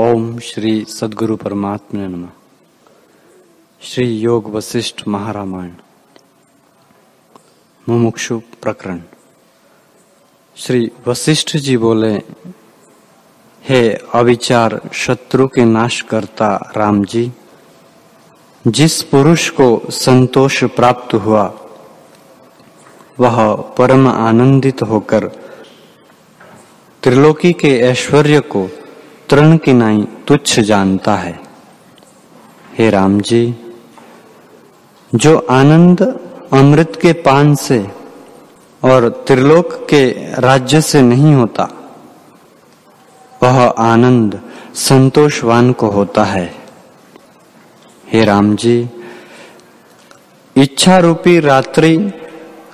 ओम श्री सदगुरु परमात्मा नम। श्री योग वशिष्ठ महारामायण। मुमुक्षु प्रकरण। श्री वशिष्ठ जी बोले, हे अविचार शत्रु के नाश करता राम जी जिस पुरुष को संतोष प्राप्त हुआ, वह परम आनंदित होकर त्रिलोकी के ऐश्वर्य को तृण की नाई तुच्छ जानता है। हे राम जी जो आनंद अमृत के पान से और त्रिलोक के राज्य से नहीं होता, वह आनंद संतोषवान को होता है। हे राम जी इच्छा रूपी रात्रि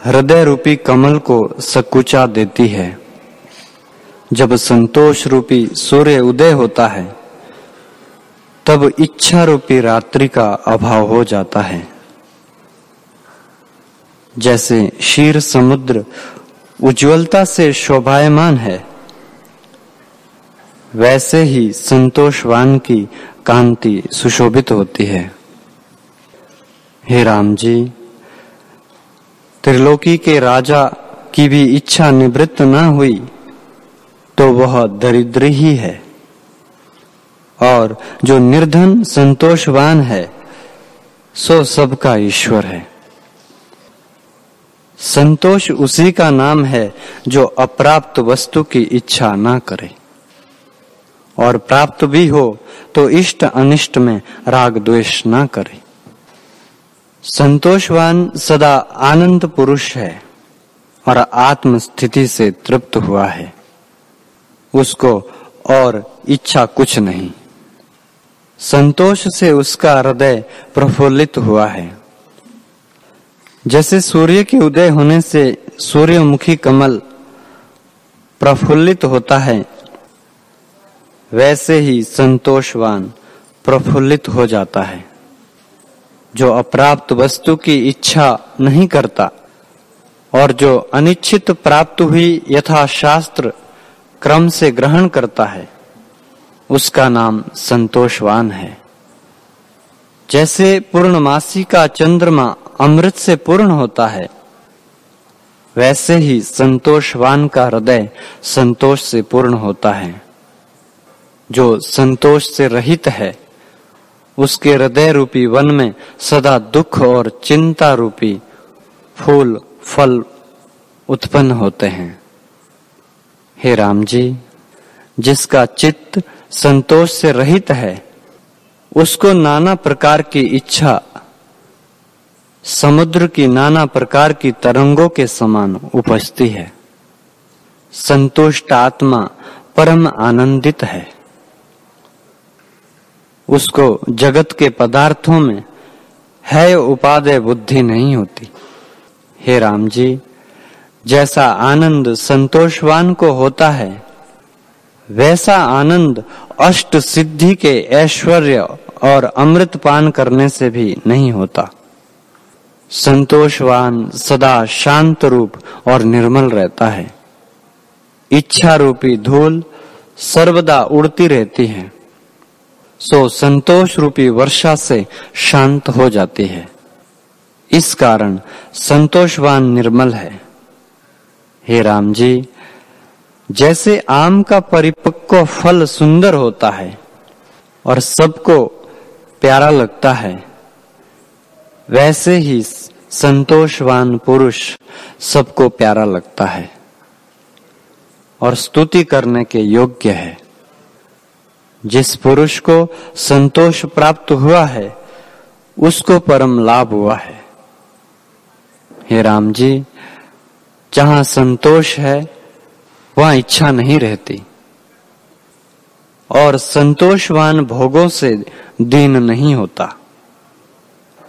हृदय रूपी कमल को सकुचा देती है। जब संतोष रूपी सूर्य उदय होता है, तब इच्छा रूपी रात्रि का अभाव हो जाता है। जैसे शीर समुद्र उज्ज्वलता से शोभायमान है, वैसे ही संतोषवान की कांति सुशोभित होती है। हे राम जी, त्रिलोकी के राजा की भी इच्छा निवृत्त न हुई तो वह दरिद्र ही है। और जो निर्धन, संतोषवान है, सो सबका ईश्वर है। संतोष उसी का नाम है जो अप्राप्त वस्तु की इच्छा ना करे। और प्राप्त भी हो तो इष्ट अनिष्ट में राग द्वेष ना करे। संतोषवान सदा आनंद पुरुष है और आत्म स्थिति से तृप्त हुआ है। उसको और इच्छा कुछ नहीं। संतोष से उसका हृदय प्रफुल्लित हुआ है। जैसे सूर्य के उदय होने से सूर्यमुखी कमल प्रफुल्लित होता है, वैसे ही संतोषवान प्रफुल्लित हो जाता है। जो अप्राप्त वस्तु की इच्छा नहीं करता और जो अनिच्छित प्राप्त हुई यथा शास्त्र क्रम से ग्रहण करता है। उसका नाम संतोषवान है। जैसे पूर्णमासी का चंद्रमा अमृत से पूर्ण होता है, वैसे ही संतोषवान का हृदय संतोष से पूर्ण होता है। जो संतोष से रहित है, उसके हृदय रूपी वन में सदा दुख और चिंता रूपी फूल, फल उत्पन्न होते हैं। हे राम जी जिसका चित्त संतोष से रहित है, उसको नाना प्रकार की इच्छा, समुद्र की नाना प्रकार की तरंगों के समान उपजती है। संतुष्ट आत्मा परम आनंदित है। उसको जगत के पदार्थों में है उपादेय बुद्धि नहीं होती। हे राम जी जैसा आनंद संतोषवान को होता है, वैसा आनंद अष्ट सिद्धि के ऐश्वर्य और अमृत पान करने से भी नहीं होता। संतोषवान सदा शांत रूप और निर्मल रहता है। इच्छा रूपी धूल सर्वदा उड़ती रहती है। सो संतोष रूपी वर्षा से शांत हो जाती है। इस कारण संतोषवान निर्मल है। हे राम जी, जैसे आम का परिपक्व फल सुंदर होता है और सबको प्यारा लगता है, वैसे ही संतोषवान पुरुष सबको प्यारा लगता है और स्तुति करने के योग्य है। जिस पुरुष को संतोष प्राप्त हुआ है, उसको परम लाभ हुआ है। हे राम जी जहाँ संतोष है, वहाँ इच्छा नहीं रहती। और संतोषवान भोगों से दीन नहीं होता।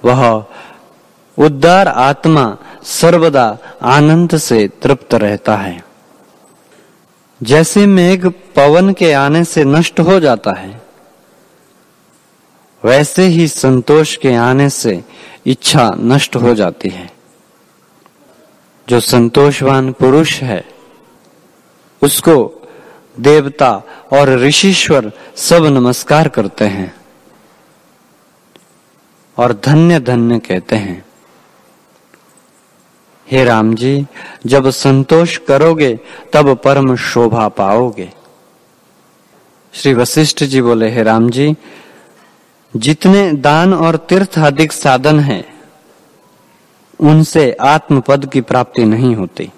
वह उद्दार आत्मा सर्वदा आनंद से तृप्त रहता है। जैसे मेघ पवन के आने से नष्ट हो जाता है, वैसे ही संतोष के आने से इच्छा नष्ट हो जाती है। जो संतोषवान पुरुष है, उसको देवता और ऋषिश्वर सब नमस्कार करते हैं और धन्य धन्य कहते हैं। हे राम जी, जब संतोष करोगे, तब परम शोभा पाओगे। श्री वशिष्ठ जी बोले, हे राम जी, जितने दान और तीर्थ अधिक साधन हैं उनसे आत्मपद की प्राप्ति नहीं होती।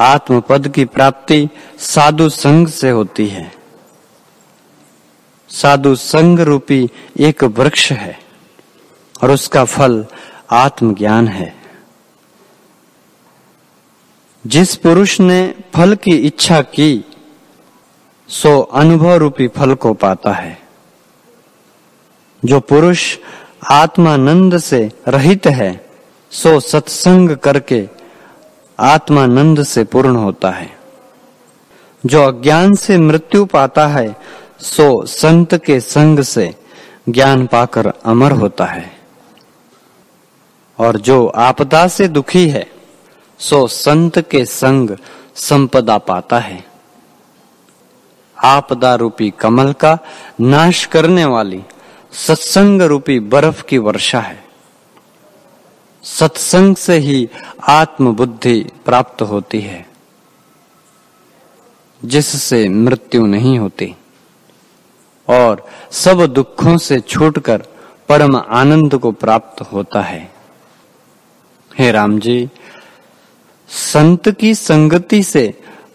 आत्मपद की प्राप्ति साधु संग से होती है। साधु संग रूपी एक वृक्ष है और उसका फल आत्मज्ञान है। जिस पुरुष ने फल की इच्छा की, सो अनुभव रूपी फल को पाता है। जो पुरुष आत्मानंद से रहित है सो सत्संग करके आत्मानंद से पूर्ण होता है। जो अज्ञान से मृत्यु पाता है, सो संत के संग से ज्ञान पाकर अमर होता है। और जो आपदा से दुखी है, सो संत के संग संपदा पाता है। आपदा रूपी कमल का नाश करने वाली सत्संग रूपी बर्फ़ की वर्षा है। सत्संग से ही आत्म बुद्धि प्राप्त होती है, जिससे मृत्यु नहीं होती और सब दुखों से छूटकर परम आनंद को प्राप्त होता है। हे राम जी, संत की संगति से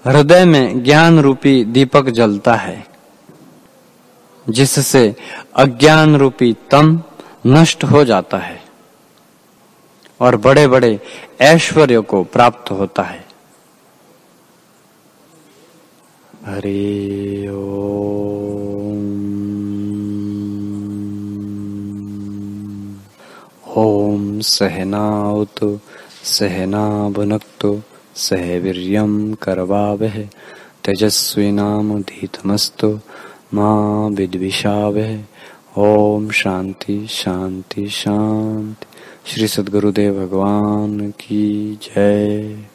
हृदय में ज्ञान रूपी दीपक जलता है, जिससे अज्ञान रूपी तम नष्ट हो जाता है। और बड़े बड़े ऐश्वर्य को प्राप्त होता है। हरे ओम। सहनावतु सहना भुनक्तु सह वीर्यं करवावह तेजस्विनामुदीतमस्तु माँ विद्विषावह ओम शांति शांति शांति। श्री सदगुरुदेव भगवान की जय।